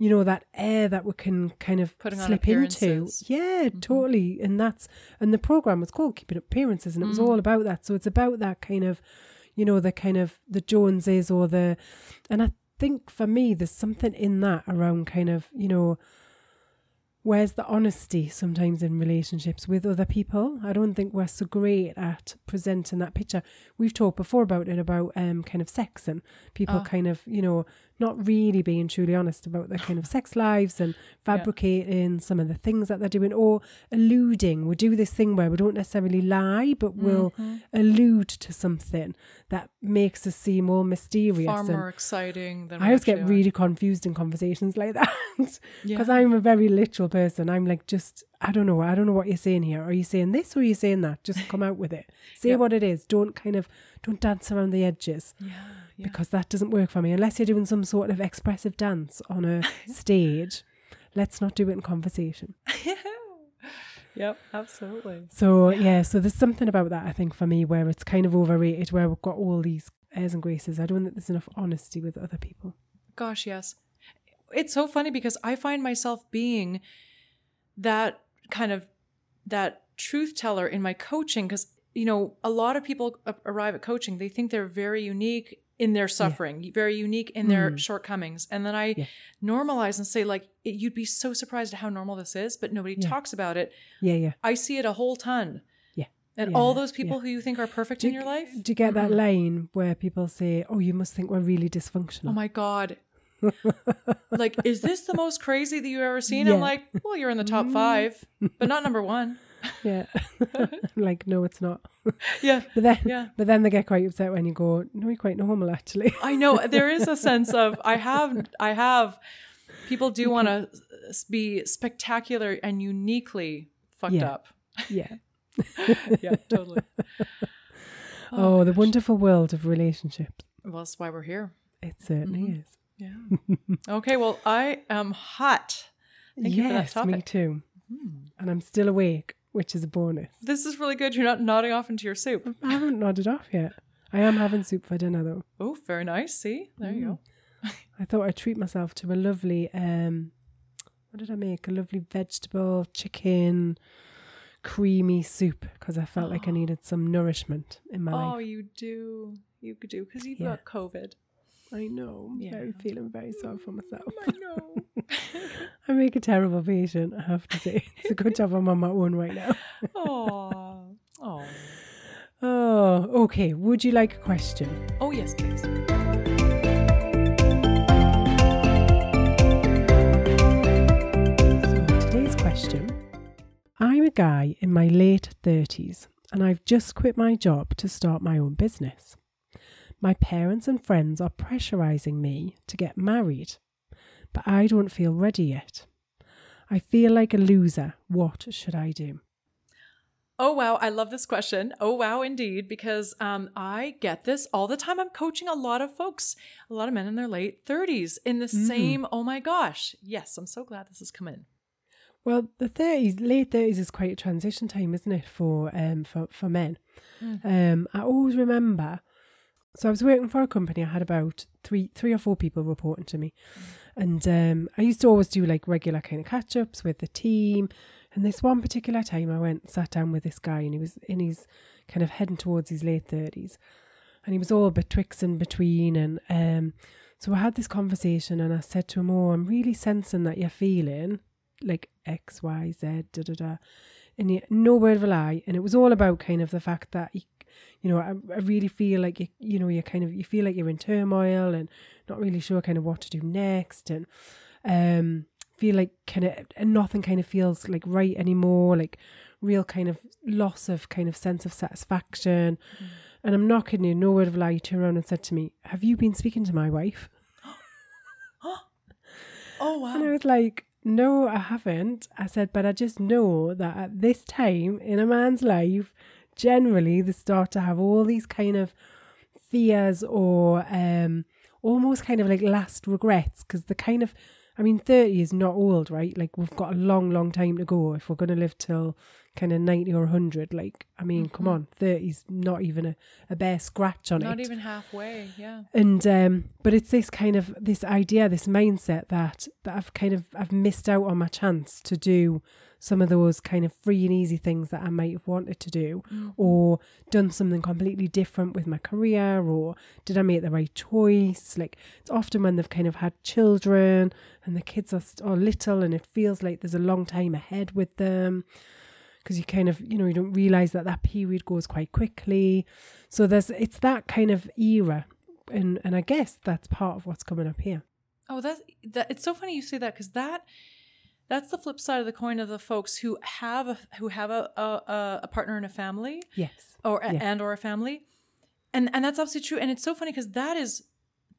S2: you know, that air that we can kind of
S1: Putting
S2: slip into. Yeah, totally. And that's, and the program was called Keeping Up Appearances and it was
S1: Mm.
S2: all about that. So it's about that kind of, you know, the kind of the Joneses or the, and I think for me, there's something in that around kind of, you know, where's the honesty sometimes in relationships with other people? I don't think we're so great at presenting that picture. We've talked before about it about um kind of sex and people
S1: Oh.
S2: kind of, you know, not really being truly honest about their kind of sex lives and fabricating some of the things that they're doing or alluding. We do this thing where we don't necessarily lie, but we'll
S1: Mm-hmm.
S2: allude to something that makes us seem more mysterious.
S1: Far
S2: and
S1: more exciting than
S2: I always get
S1: are.
S2: really confused in conversations like that because
S1: Yeah.
S2: I'm a very literal person. I'm like, just I don't know. I don't know what you're saying here. Are you saying this or are you saying that? Just come out with it. Say
S1: Yeah.
S2: what it is. Don't kind of don't dance around the edges
S1: Yeah, yeah.
S2: because that doesn't work for me unless you're doing some sort of expressive dance on a stage. Let's not do it in conversation.
S1: yep, absolutely.
S2: So yeah, so there's something about that I think for me where it's kind of overrated, where we've got all these airs and graces. I don't think there's enough honesty with other people.
S1: Gosh, yes. It's so funny because I find myself being that kind of that truth teller in my coaching because you know a lot of people arrive at coaching they think they're very unique in their suffering very unique in their
S2: Mm.
S1: shortcomings and then i
S2: Yeah.
S1: normalize and say like it, you'd be so surprised at how normal this is but nobody
S2: Yeah.
S1: talks about it
S2: Yeah, yeah.
S1: i see it a whole ton
S2: Yeah.
S1: and
S2: Yeah,
S1: all those
S2: yeah.
S1: people who you think are perfect
S2: Do
S1: in your life
S2: Do you get that
S1: Mm-mm.
S2: line where people say, "Oh, you must think we're really dysfunctional"?
S1: Oh my god. like, is this the most crazy that you've ever seen?
S2: Yeah.
S1: I'm like, well, you're in the top five, but not number one.
S2: Yeah, like no, it's not.
S1: Yeah.
S2: But then,
S1: Yeah.
S2: but then they get quite upset when you go, "No, you're quite normal, actually."
S1: I know there is a sense of I have I have people do want to be spectacular and uniquely fucked
S2: Yeah.
S1: up.
S2: yeah.
S1: Yeah, totally.
S2: Oh, the
S1: gosh.
S2: wonderful world of relationships.
S1: Well, that's why we're here.
S2: It certainly
S1: Mhm.
S2: is.
S1: Yeah. okay, well, I am hot. Thank you for that
S2: yes, me too.
S1: Hmm.
S2: And I'm still awake, which is a bonus.
S1: This is really good. You're not nodding off into your soup.
S2: I haven't nodded off yet. I am having soup for dinner though.
S1: Oh, very nice. See, there you go.
S2: I thought I'd treat myself to a lovely um what did I make? A lovely vegetable, chicken, creamy soup because I felt like I
S1: Oh.
S2: needed some nourishment in my
S1: Oh,
S2: life.
S1: you do. You could do because you've
S2: Yeah.
S1: got COVID.
S2: I know. I'm
S1: Yeah.
S2: very feeling very sorry for myself.
S1: I know.
S2: I make a terrible patient, I have to say. It's a good job I'm on my own right now.
S1: oh. Oh.
S2: Oh, okay. Would you like a question?
S1: Oh yes, please.
S2: So today's question I'm a guy in my late 30s and I've just quit my job to start my own business. My parents and friends are pressurizing me to get married, but I don't feel ready yet. I feel like a loser. What should I do?
S1: Oh wow, I love this question. Oh wow, indeed, because um, I get this all the time. I'm coaching a lot of folks, a lot of men in their late 30s, in the
S2: Mm.
S1: same. Oh my gosh, yes, I'm so glad this has come in.
S2: Well, the 30s, late 30s is quite a transition time, isn't it, for um for, for men?
S1: Mm.
S2: Um, I always remember. So I was working for a company. I had about three, three or four people reporting to me, and um, I used to always do like regular kind of catch ups with the team. And this one particular time, I went sat down with this guy, and he was in his kind of heading towards his late thirties, and he was all betwixt and between. And um, so I had this conversation, and I said to him, "Oh, I'm really sensing that you're feeling like X, Y, Z, da da da," and he, no word of a lie. And it was all about kind of the fact that he you know, I, I really feel like you, you know, you kind of you feel like you're in turmoil and not really sure kind of what to do next, and um, feel like kind of and nothing kind of feels like right anymore, like real kind of loss of kind of sense of satisfaction. And I'm not kidding you, no word of a lie. He turned around and said to me, "Have you been speaking to my wife?"
S1: Oh wow
S2: And I was like, no, I haven't. I said, but I just know that at this time in a man's life, generally they start to have all these kind of fears or um almost kind of like last regrets because the kind of I mean 30 is not old, right? Like we've got a long, long time to go if we're gonna live till kind of 90 or 100. Like, I mean, come
S1: Mhm.
S2: on, 30's not even a, a bare scratch on
S1: not
S2: it Not
S1: even halfway. Yeah.
S2: and um but it's this kind of this idea this mindset that that i've kind of i've missed out on my chance to do some of those kind of free and easy things that I might have wanted to do, mm-hmm. or done something completely different with my career, or did I make the right choice? Like it's often when they've kind of had children and the kids are, are little and it feels like there's a long time ahead with them because you kind of you know you don't realize that that period goes quite quickly so there's it's that kind of era and and i guess that's part of what's coming up here
S1: Oh, that's that. It's so funny you say that because that that's the flip side of the coin of the folks who have a who have a a, a partner and a family,
S2: yes
S1: or
S2: Yeah.
S1: and or a family, and and that's absolutely true. And it's so funny because that is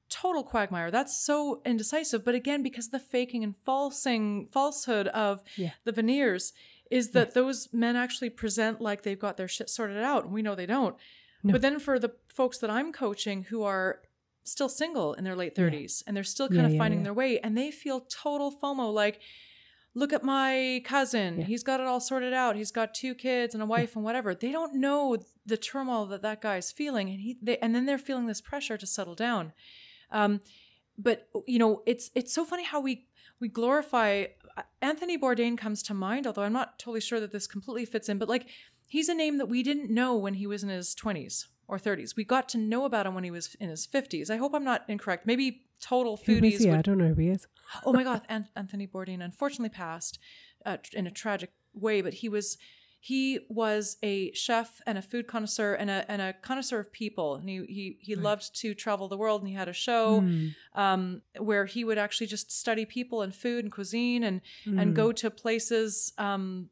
S1: total quagmire. That's so indecisive. But again, because the faking and falsing falsehood of
S2: Yeah.
S1: the veneers is that those men actually present like they've got their shit sorted out, and we know they don't.
S2: No.
S1: But then for the folks that I'm coaching who are still single in their late 30s and they're still kind
S2: Yeah,
S1: of
S2: yeah,
S1: finding
S2: yeah.
S1: their way and they feel total FOMO like look at my cousin.
S2: Yeah.
S1: he's got it all sorted out. He's got two kids and a wife and whatever. They don't know the turmoil that that guy's feeling and he they, and then they're feeling this pressure to settle down. Um but you know it's it's so funny how we we glorify Anthony Bourdain comes to mind although I'm not totally sure that this completely fits in but like he's a name that we didn't know when he was in his 20s or 30s we got to know about him when he was in his 50s I hope I'm not incorrect. Maybe total
S2: who
S1: foodies
S2: he
S1: would
S2: i don't know who he is
S1: oh my god An- anthony bourdain unfortunately passed uh, in a tragic way but he was he was a chef and a food connoisseur and a, and a connoisseur of people and he, he, he loved to travel the world and he had a show
S2: Hmm.
S1: um, where he would actually just study people and food and cuisine and
S2: Hmm.
S1: and go to places um,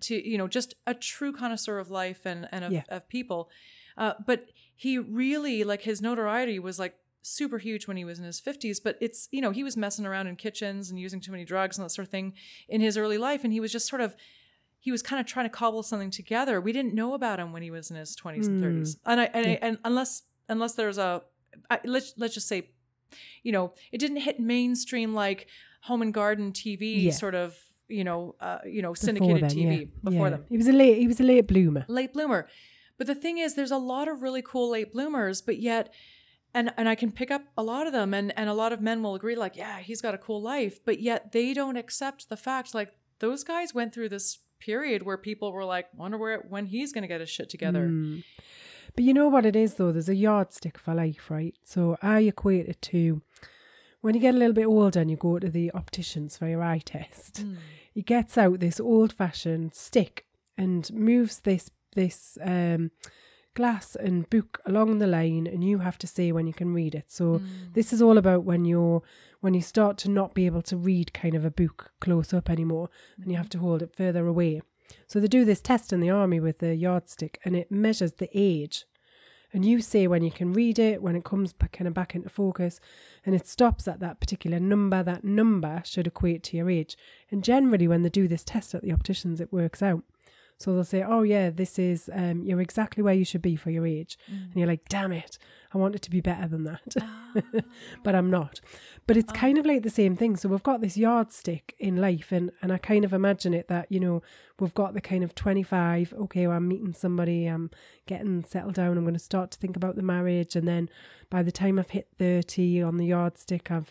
S1: to you know just a true connoisseur of life and and of,
S2: Yeah.
S1: of people uh, but he really like his notoriety was like super huge when he was in his 50s but it's you know he was messing around in kitchens and using too many drugs and that sort of thing in his early life and he was just sort of he was kind of trying to cobble something together we didn't know about him when he was in his 20s and 30s and i and, I, and unless unless there's a I, let's let's just say you know it didn't hit mainstream like home and garden tv
S2: Yeah.
S1: sort of you know uh, you know
S2: Before
S1: syndicated tv
S2: yeah.
S1: before
S2: Yeah.
S1: them
S2: he was a late he was a late bloomer
S1: late bloomer. But the thing is, there's a lot of really cool late bloomers, but yet, and and I can pick up a lot of them, and and a lot of men will agree, like, yeah, he's got a cool life, but yet they don't accept the fact, like, those guys went through this period where people were like, wonder where when he's gonna get his shit together.
S2: Mm. But you know what it is though? There's a yardstick for life, right? So I equate it to when you get a little bit older and you go to the opticians for your eye test. He gets out this old fashioned stick and moves this this um glass and book along the line and you have to say when you can read it. So mm. this is all about when you're when you start to not be able to read kind of a book close up anymore and you have mm. to hold it further away. So they do this test in the army with the yardstick and it measures the age. And you say when you can read it, when it comes back kind of back into focus, and it stops at that particular number, that number should equate to your age. And generally, when they do this test at the opticians, it works out. So they'll say, "Oh yeah, this is um, you're exactly where you should be for your age," and you're mm. like, "Damn it, I want it to be better than that," ah. but I'm not. But it's kind of ah. like the same thing. So we've got this yardstick in life, and and I kind of imagine it that you know we've got the kind of 25. Okay, well, I'm meeting somebody, I'm getting settled down. I'm going to start to think about the marriage, and then by the time I've hit 30 on the yardstick, I've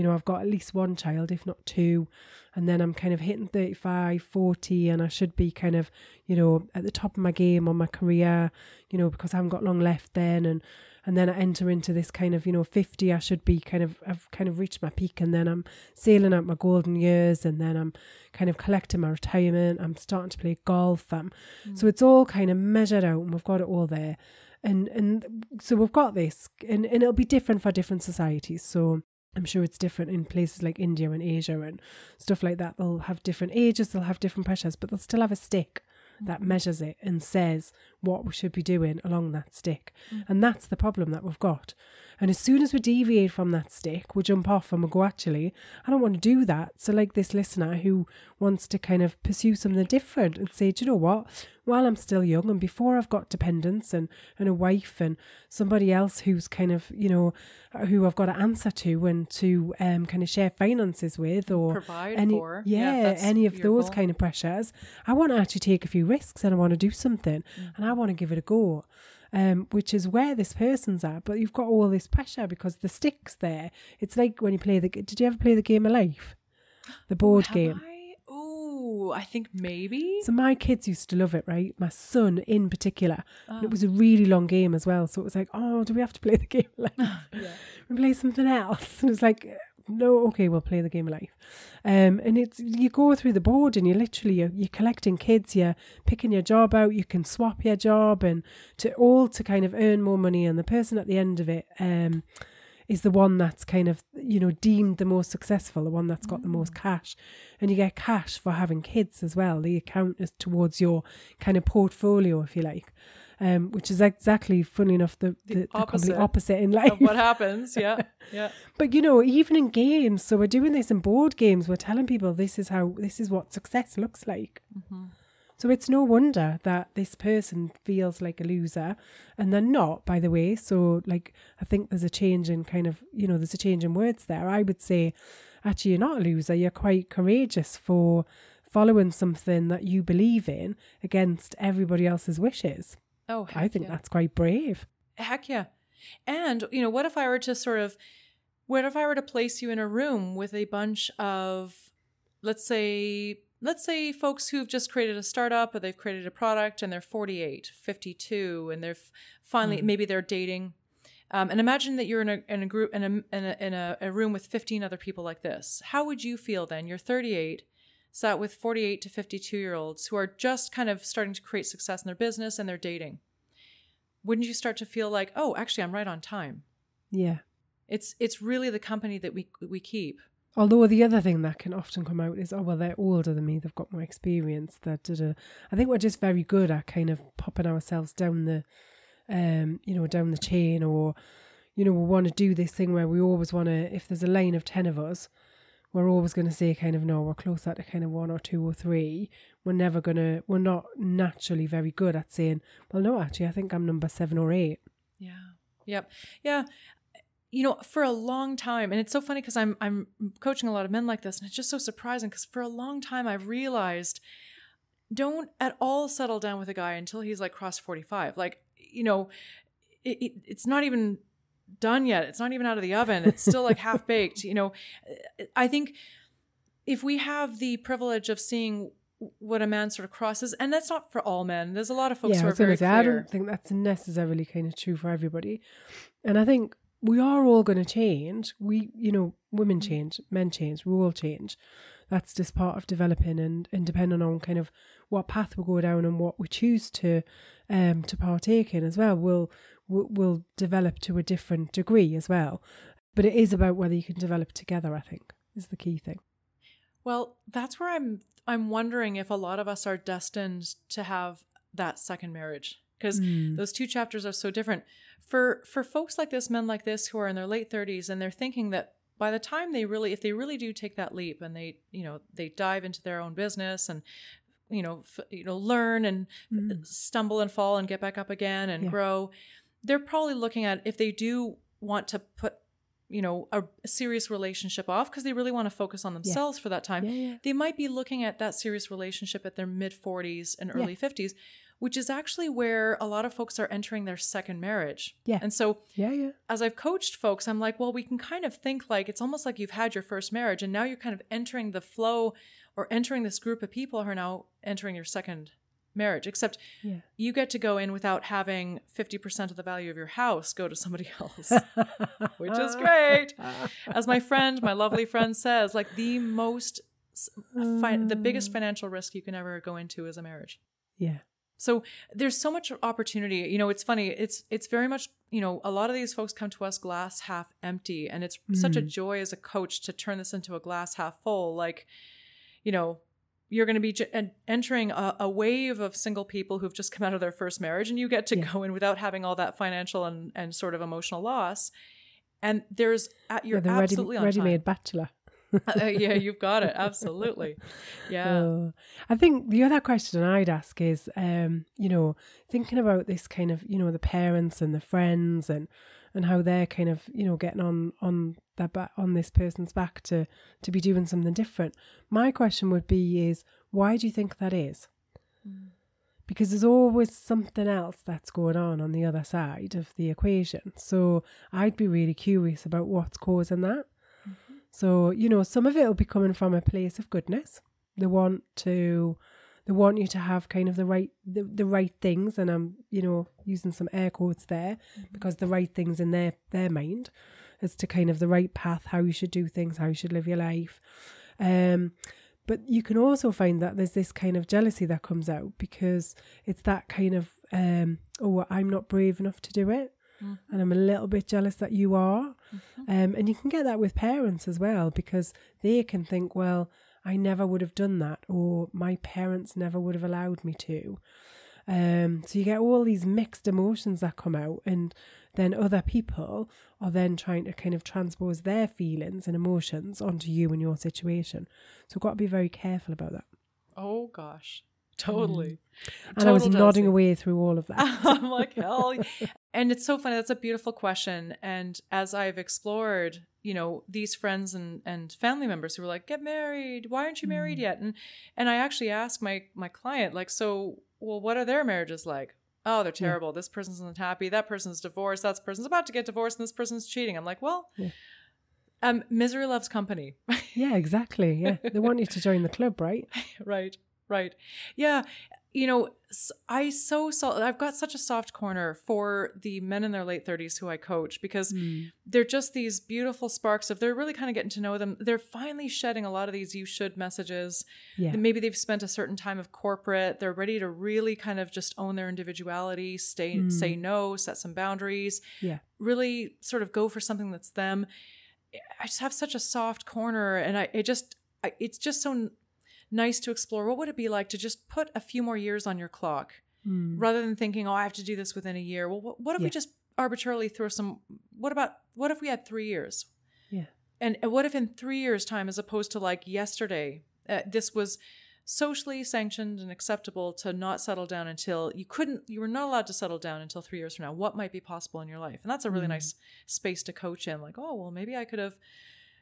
S2: you know, I've got at least one child, if not two. And then I'm kind of hitting 35, 40, and I should be kind of, you know, at the top of my game on my career, you know, because I haven't got long left then. And, and then I enter into this kind of, you know, 50, I should be kind of, I've kind of reached my peak. And then I'm sailing out my golden years. And then I'm kind of collecting my retirement. I'm starting to play golf. Um, So it's all kind of measured out and we've got it all there. And, and so we've got this, and, and it'll be different for different societies. So, I'm sure it's different in places like India and Asia and stuff like that. They'll have different ages, they'll have different pressures, but they'll still have a stick that mm-hmm. measures it and says what we should be doing along that stick. Mm. And that's the problem that we've got. And as soon as we deviate from that stick, we jump off and we go, actually, I don't want to do that. So, like this listener who wants to kind of pursue something different and say, do you know what? While I'm still young and before I've got dependents and, and a wife and somebody else who's kind of, you know, uh, who I've got to answer to and to um, kind of share finances with or
S1: Provide
S2: any,
S1: for. Yeah,
S2: yeah, any of those
S1: goal.
S2: kind of pressures. I want to actually take a few risks and I want to do something mm. and I want to give it a go. Um, which is where this person's at, but you've got all this pressure because the stick's there. It's like when you play the. Did you ever play the game of life? The board
S1: Have
S2: game.
S1: I? Ooh, I think maybe.
S2: So my kids used to love it, right? My son in particular. And it was a really long game as well. So it was like, oh, do we have to play the game of life? We play something else. And it's like, no, okay, we'll play the game of life. Um, and it's you go through the board and you literally you're, you're collecting kids, you're picking your job out, you can swap your job and to all to kind of earn more money. And the person at the end of it, um, is the one that's kind of you know deemed the most successful, the one that's got the most cash, and you get cash for having kids as well. The account is towards your kind of portfolio, if you like, um, which is exactly funny enough the the, the complete
S1: opposite
S2: opposite in life.
S1: Of what happens? Yeah, yeah.
S2: But you know, even in games, so we're doing this in board games. We're telling people this is how this is what success looks like. So it's no wonder that this person feels like a loser, and they're not, by the way. So like, I think there's a change in kind of you know, there's a change in words there. I would say, actually, you're not a loser. You're quite courageous for following something that you believe in against everybody else's wishes.
S1: Oh,
S2: I think
S1: yeah.
S2: that's quite brave.
S1: Heck yeah. And, you know, what if I were to sort of, what if I were to place you in a room with a bunch of, let's say, let's say folks who've just created a startup or they've created a product and they're 48, 52, and they're finally, maybe they're dating. Um, and imagine that you're in a, in a group, in, a, in, a, in a, a room with 15 other people like this. How would you feel then? You're 38, sat with 48 to 52 year olds who are just kind of starting to create success in their business and they're dating wouldn't you start to feel like, oh, actually, I'm right on time?
S2: Yeah.
S1: It's it's really the company that we we keep.
S2: Although the other thing that can often come out is, oh well, they're older than me, they've got more experience. That. I think we're just very good at kind of popping ourselves down the, um, you know, down the chain, or, you know, we want to do this thing where we always want to. If there's a lane of ten of us, we're always going to say kind of no, we're closer to kind of one or two or three. We're never gonna. We're not naturally very good at saying, well, no, actually, I think I'm number seven or eight.
S1: Yeah. Yep. Yeah. You know, for a long time, and it's so funny because I'm I'm coaching a lot of men like this, and it's just so surprising because for a long time I've realized don't at all settle down with a guy until he's like crossed 45. Like, you know, it, it, it's not even done yet. It's not even out of the oven. It's still like half baked. You know, I think if we have the privilege of seeing what a man sort of crosses, and that's not for all men. There's a lot of folks
S2: yeah,
S1: who are very
S2: say, I don't think that's necessarily kind of true for everybody. And I think we are all going to change. We, you know, women change, men change, we all change. That's just part of developing and, and depending on kind of what path we go down and what we choose to um to partake in as well, we'll we'll, we'll develop to a different degree as well. But it is about whether you can develop together, I think, is the key thing.
S1: Well, that's where I'm I'm wondering if a lot of us are destined to have that second marriage because hmm. those two chapters are so different. For for folks like this, men like this who are in their late 30s and they're thinking that by the time they really if they really do take that leap and they, you know, they dive into their own business and you know, f- you know, learn and hmm. stumble and fall and get back up again and
S2: Yeah.
S1: grow, they're probably looking at if they do want to put you know a, a serious relationship off because they really want to focus on themselves for that time
S2: Yeah, yeah.
S1: they might be looking at that serious relationship at their mid 40s and early 50s which is actually where a lot of folks are entering their second marriage
S2: Yeah.
S1: and so
S2: Yeah, yeah.
S1: as I've coached folks, I'm like, well, we can kind of think like it's almost like you've had your first marriage and now you're kind of entering the flow or entering this group of people who are now entering your second marriage, except
S2: Yeah.
S1: you get to go in without having 50% of the value of your house go to somebody else, which is great. As my friend, my lovely friend says, like the most, fi- the biggest um. financial risk you can ever go into is a marriage.
S2: Yeah.
S1: So there's so much opportunity. You know, it's funny. It's it's very much you know a lot of these folks come to us glass half empty, and it's such a mm-hmm. joy as a coach to turn this into a glass half full. Like, you know, you're going to be j- entering a, a wave of single people who've just come out of their first marriage, and you get to go in without having all that financial and and sort of emotional loss. And there's at you're
S2: yeah the ready, ready-made bachelor.
S1: Uh, yeah, you've got it. Absolutely. Yeah.
S2: Oh. I think the other question I'd ask is, um, you know, thinking about this kind of, you know, the parents and the friends and and how they're kind of, you know, getting on on their back on this person's back to to be doing something different. My question would be is why do you think that is? Mm. Because there's always something else that's going on on the other side of the equation. So I'd be really curious about what's causing that. Mm-hmm. So, you know, some of it will be coming from a place of goodness, They want to they want you to have kind of the right the, the right things and I'm, you know, using some air quotes there because the right things in their their mind as to kind of the right path, how you should do things, how you should live your life. Um but you can also find that there's this kind of jealousy that comes out because it's that kind of um oh I'm not brave enough to do it
S1: Mhm.
S2: and I'm a little bit jealous that you are.
S1: Mhm.
S2: Um, and you can get that with parents as well because they can think, well, I never would have done that, or my parents never would have allowed me to. Um, so you get all these mixed emotions that come out, and then other people are then trying to kind of transpose their feelings and emotions onto you and your situation. So we've got to be very careful about that.
S1: Oh gosh, totally.
S2: And I was nodding
S1: jealousy.
S2: away through all of that.
S1: I'm like, hell. And it's so funny. That's a beautiful question. And as I've explored, you know, these friends and, and family members who were like, get married. Why aren't you married
S2: Mm.
S1: yet? And and I actually asked my my client, like, so well, what are their marriages like? Oh, they're
S2: Yeah.
S1: terrible. This person's not happy. That person's divorced. That person's about to get divorced, and this person's cheating. I'm like, well,
S2: Yeah.
S1: um, misery loves company.
S2: yeah, exactly. Yeah, they want you to join the club, right?
S1: right right yeah you know I so so i've got such a soft corner for the men in their late 30s who i coach because
S2: Mm.
S1: they're just these beautiful sparks of they're really kind of getting to know them. They're finally shedding a lot of these you should messages.
S2: Yeah,
S1: maybe they've spent a certain time of corporate. They're ready to really kind of just own their individuality stay say no set some boundaries
S2: Yeah.
S1: really sort of go for something that's them. I just have such a soft corner and i it just I, it's just so nice to explore what would it be like to just put a few more years on your clock
S2: Mm.
S1: rather than thinking oh i have to do this within a year well what, what if we just arbitrarily throw some what about what if we had three years
S2: Yeah.
S1: and and what if in three years time as opposed to like yesterday uh, this was socially sanctioned and acceptable to not settle down until you couldn't you were not allowed to settle down until three years from now what might be possible in your life and that's a really
S2: Mm.
S1: nice space to coach in like oh well maybe i could have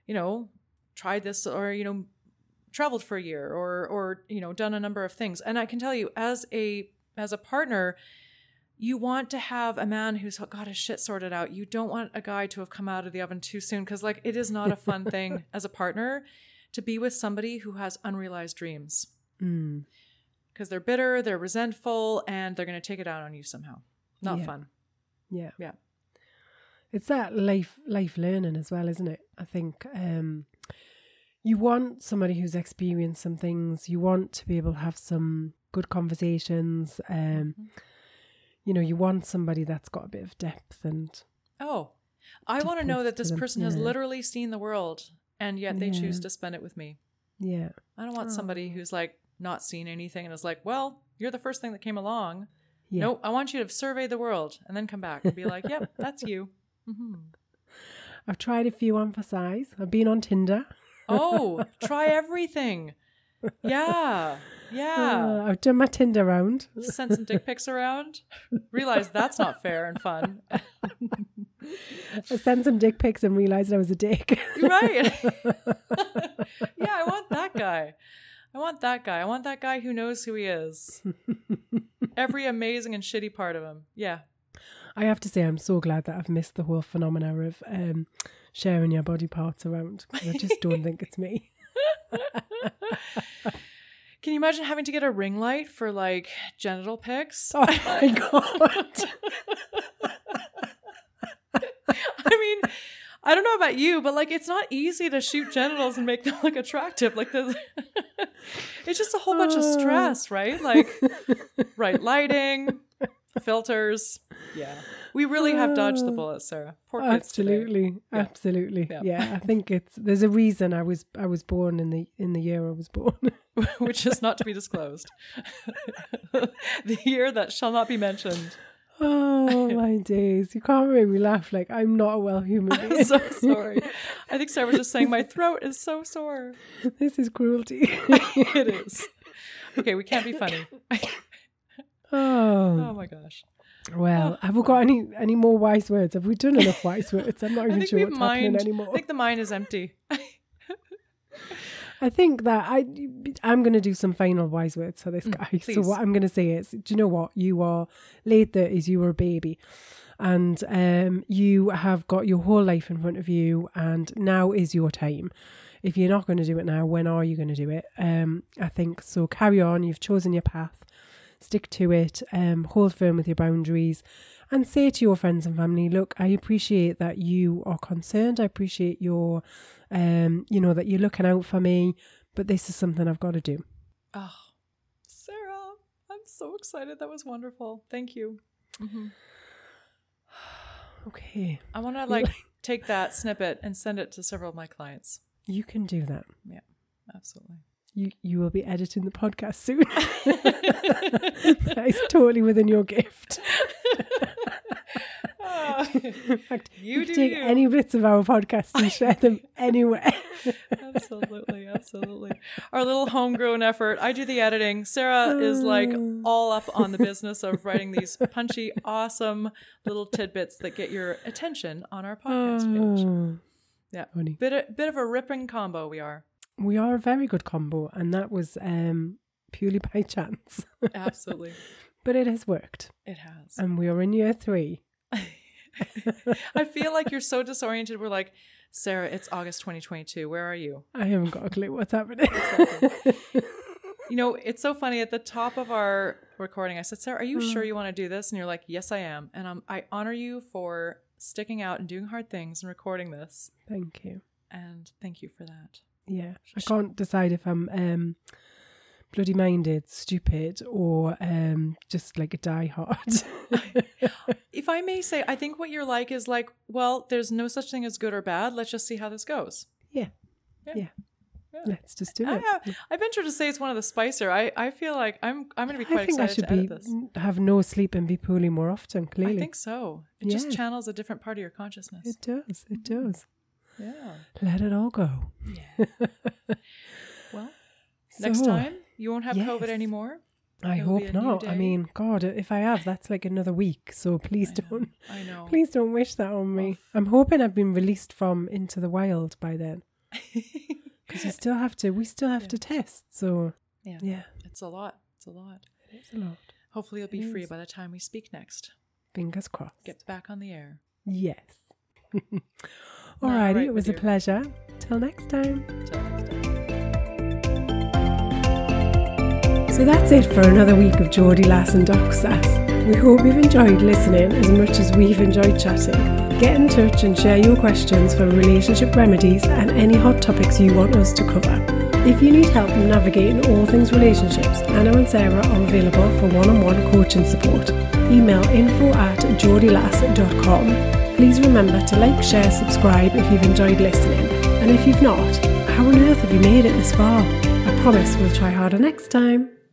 S1: you know tried this or you know traveled for a year or or you know done a number of things and i can tell you as a as a partner you want to have a man who's got his shit sorted out you don't want a guy to have come out of the oven too soon because like it is not a fun thing as a partner to be with somebody who has unrealized dreams
S2: Mm.
S1: because they're bitter they're resentful and they're going to take it out on you somehow not
S2: Yeah.
S1: fun
S2: Yeah.
S1: Yeah.
S2: It's that life life learning as well, isn't it? I think um you want somebody who's experienced some things, you want to be able to have some good conversations, um
S1: Mhm.
S2: you know, you want somebody that's got a bit of depth and
S1: oh i want to know that this
S2: them,
S1: person has
S2: yeah.
S1: literally seen the world and yet they choose to spend it with me
S2: yeah.
S1: I don't want somebody
S2: Oh.
S1: who's like not seen anything and is like, well, you're the first thing that came along.
S2: Yeah.
S1: Nope, I want you to survey the world and then come back and be like, yep, that's you. hmm
S2: I've tried a few on for size. I've been on Tinder.
S1: Oh, try everything. Yeah, yeah.
S2: Uh, I've done my Tinder round.
S1: Send some dick pics around. Realize that's not fair and fun.
S2: I sent some dick pics and realized I was a dick.
S1: right. yeah, I want that guy. I want that guy. I want that guy who knows who he is. Every amazing and shitty part of him. Yeah.
S2: I have to say, I'm so glad that I've missed the whole phenomena of um, sharing your body parts around. 'cause I just don't think it's me.
S1: Can you imagine having to get a ring light for like genital pics?
S2: Oh my god!
S1: I mean, I don't know about you, but like it's not easy to shoot genitals and make them look attractive. Like the it's just a whole bunch of
S2: Oh.
S1: stress, right? Like right lighting, filters. Yeah. We really have dodged the
S2: Oh.
S1: bullet, Sarah. Poor
S2: absolutely,
S1: Yeah.
S2: absolutely.
S1: Yeah.
S2: Yeah. I think it's there's a reason I was I was born in the in the year I was born.
S1: which is not to be disclosed. the year that shall not be mentioned.
S2: oh my days! You can't make me laugh. Like I'm not a well human
S1: I'm so sorry. I think Sarah was just saying my throat is so sore.
S2: this is cruelty.
S1: it is. Okay, we can't be funny.
S2: Oh.
S1: Oh my gosh.
S2: Well, have we got any any more wise words? Have we done enough wise words? I'm not even sure what's
S1: mined.
S2: happening anymore.
S1: I think the mine is empty.
S2: I think that I I'm going to do some final wise words for this
S1: Mm,
S2: guy. So what I'm going to say is, do you know what? You are late thirties. You were a baby, and um, you have got your whole life in front of you, and now is your time. if you're not going to do it now, when are you going to do it? Um, I think so. Carry on. You've chosen your path. Stick to it. Um, hold firm with your boundaries, and say to your friends and family, "Look, I appreciate that you are concerned. I appreciate your, um, you know, that you're looking out for me. But this is something I've got to do."
S1: Oh, Sarah, I'm so excited. That was wonderful. Thank you. Mhm.
S2: Okay,
S1: I want to like take that snippet and send it to several of my clients.
S2: you can do that.
S1: Yeah, absolutely.
S2: You you will be editing the podcast soon. that is totally within your gift. In fact,
S1: You
S2: you
S1: do
S2: take
S1: you.
S2: any bits of our podcast and share them anywhere.
S1: absolutely, absolutely. Our little homegrown effort. I do the editing. Sarah is like oh. all up on the business of writing these punchy, awesome little tidbits that get your attention on our podcast page.
S2: Oh,
S1: Yeah,
S2: funny.
S1: bit of, bit of a ripping combo we are.
S2: We are a very good combo, and that was um, purely by chance.
S1: Absolutely,
S2: but it has worked,
S1: it has.
S2: and we are in year three.
S1: I feel like you're so disoriented. We're like, Sarah, it's August 2022. Where are you?
S2: I haven't got a clue what's happening.
S1: You know, it's so funny. At the top of our recording, I said, Sarah, are you
S2: Mm.
S1: sure you want to do this? And you're like, yes, I am. And um, I honor you for sticking out and doing hard things and recording this.
S2: Thank you.
S1: And thank you for that.
S2: Yeah, I can't decide if I'm um, bloody minded, stupid, or um, just like a diehard.
S1: If I may say, I think what you're like is like, well, there's no such thing as good or bad. Let's just see how this goes. Yeah. Yeah. yeah. yeah.
S2: Let's just do
S1: I,
S2: it.
S1: have, I venture to say it's one of the spicer. I, I feel like I'm I'm going to be
S2: I
S1: quite
S2: think I
S1: excited
S2: should
S1: to
S2: be
S1: this.
S2: have no sleep and be poorly more often. Clearly,
S1: I think so. It just channels a different part of your consciousness.
S2: it does. It does.
S1: Yeah.
S2: Let it all go.
S1: Well, next time you won't have
S2: yes.
S1: COVID anymore.
S2: I
S1: it'll
S2: hope not. I mean, God, if I have, that's like another week. So please
S1: I
S2: don't,
S1: I know.
S2: please don't wish that on me. I'm hoping I've been released from into the wild by then, because you still have to. We still have
S1: Yeah.
S2: to test. So
S1: Yeah.
S2: yeah,
S1: It's a lot. It's a lot.
S2: it is a lot.
S1: Hopefully, you'll be
S2: It
S1: free
S2: is.
S1: by the time we speak next.
S2: Fingers crossed.
S1: Get back on the air.
S2: Yes.
S1: All
S2: Alrighty,
S1: right,
S2: it was a pleasure. Till next time.
S1: Till next time.
S2: So that's it for another week of Geordie Lass and Doc Sass. We hope you've enjoyed listening as much as we've enjoyed chatting. Get in touch and share your questions for relationship remedies and any hot topics you want us to cover. If you need help navigating all things relationships, Anna and Sarah are available for one-on-one coaching support. Email info at geordielass.com. Please remember to like, share, subscribe if you've enjoyed listening. And if you've not, how on earth have you made it this far? I promise we'll try harder next time.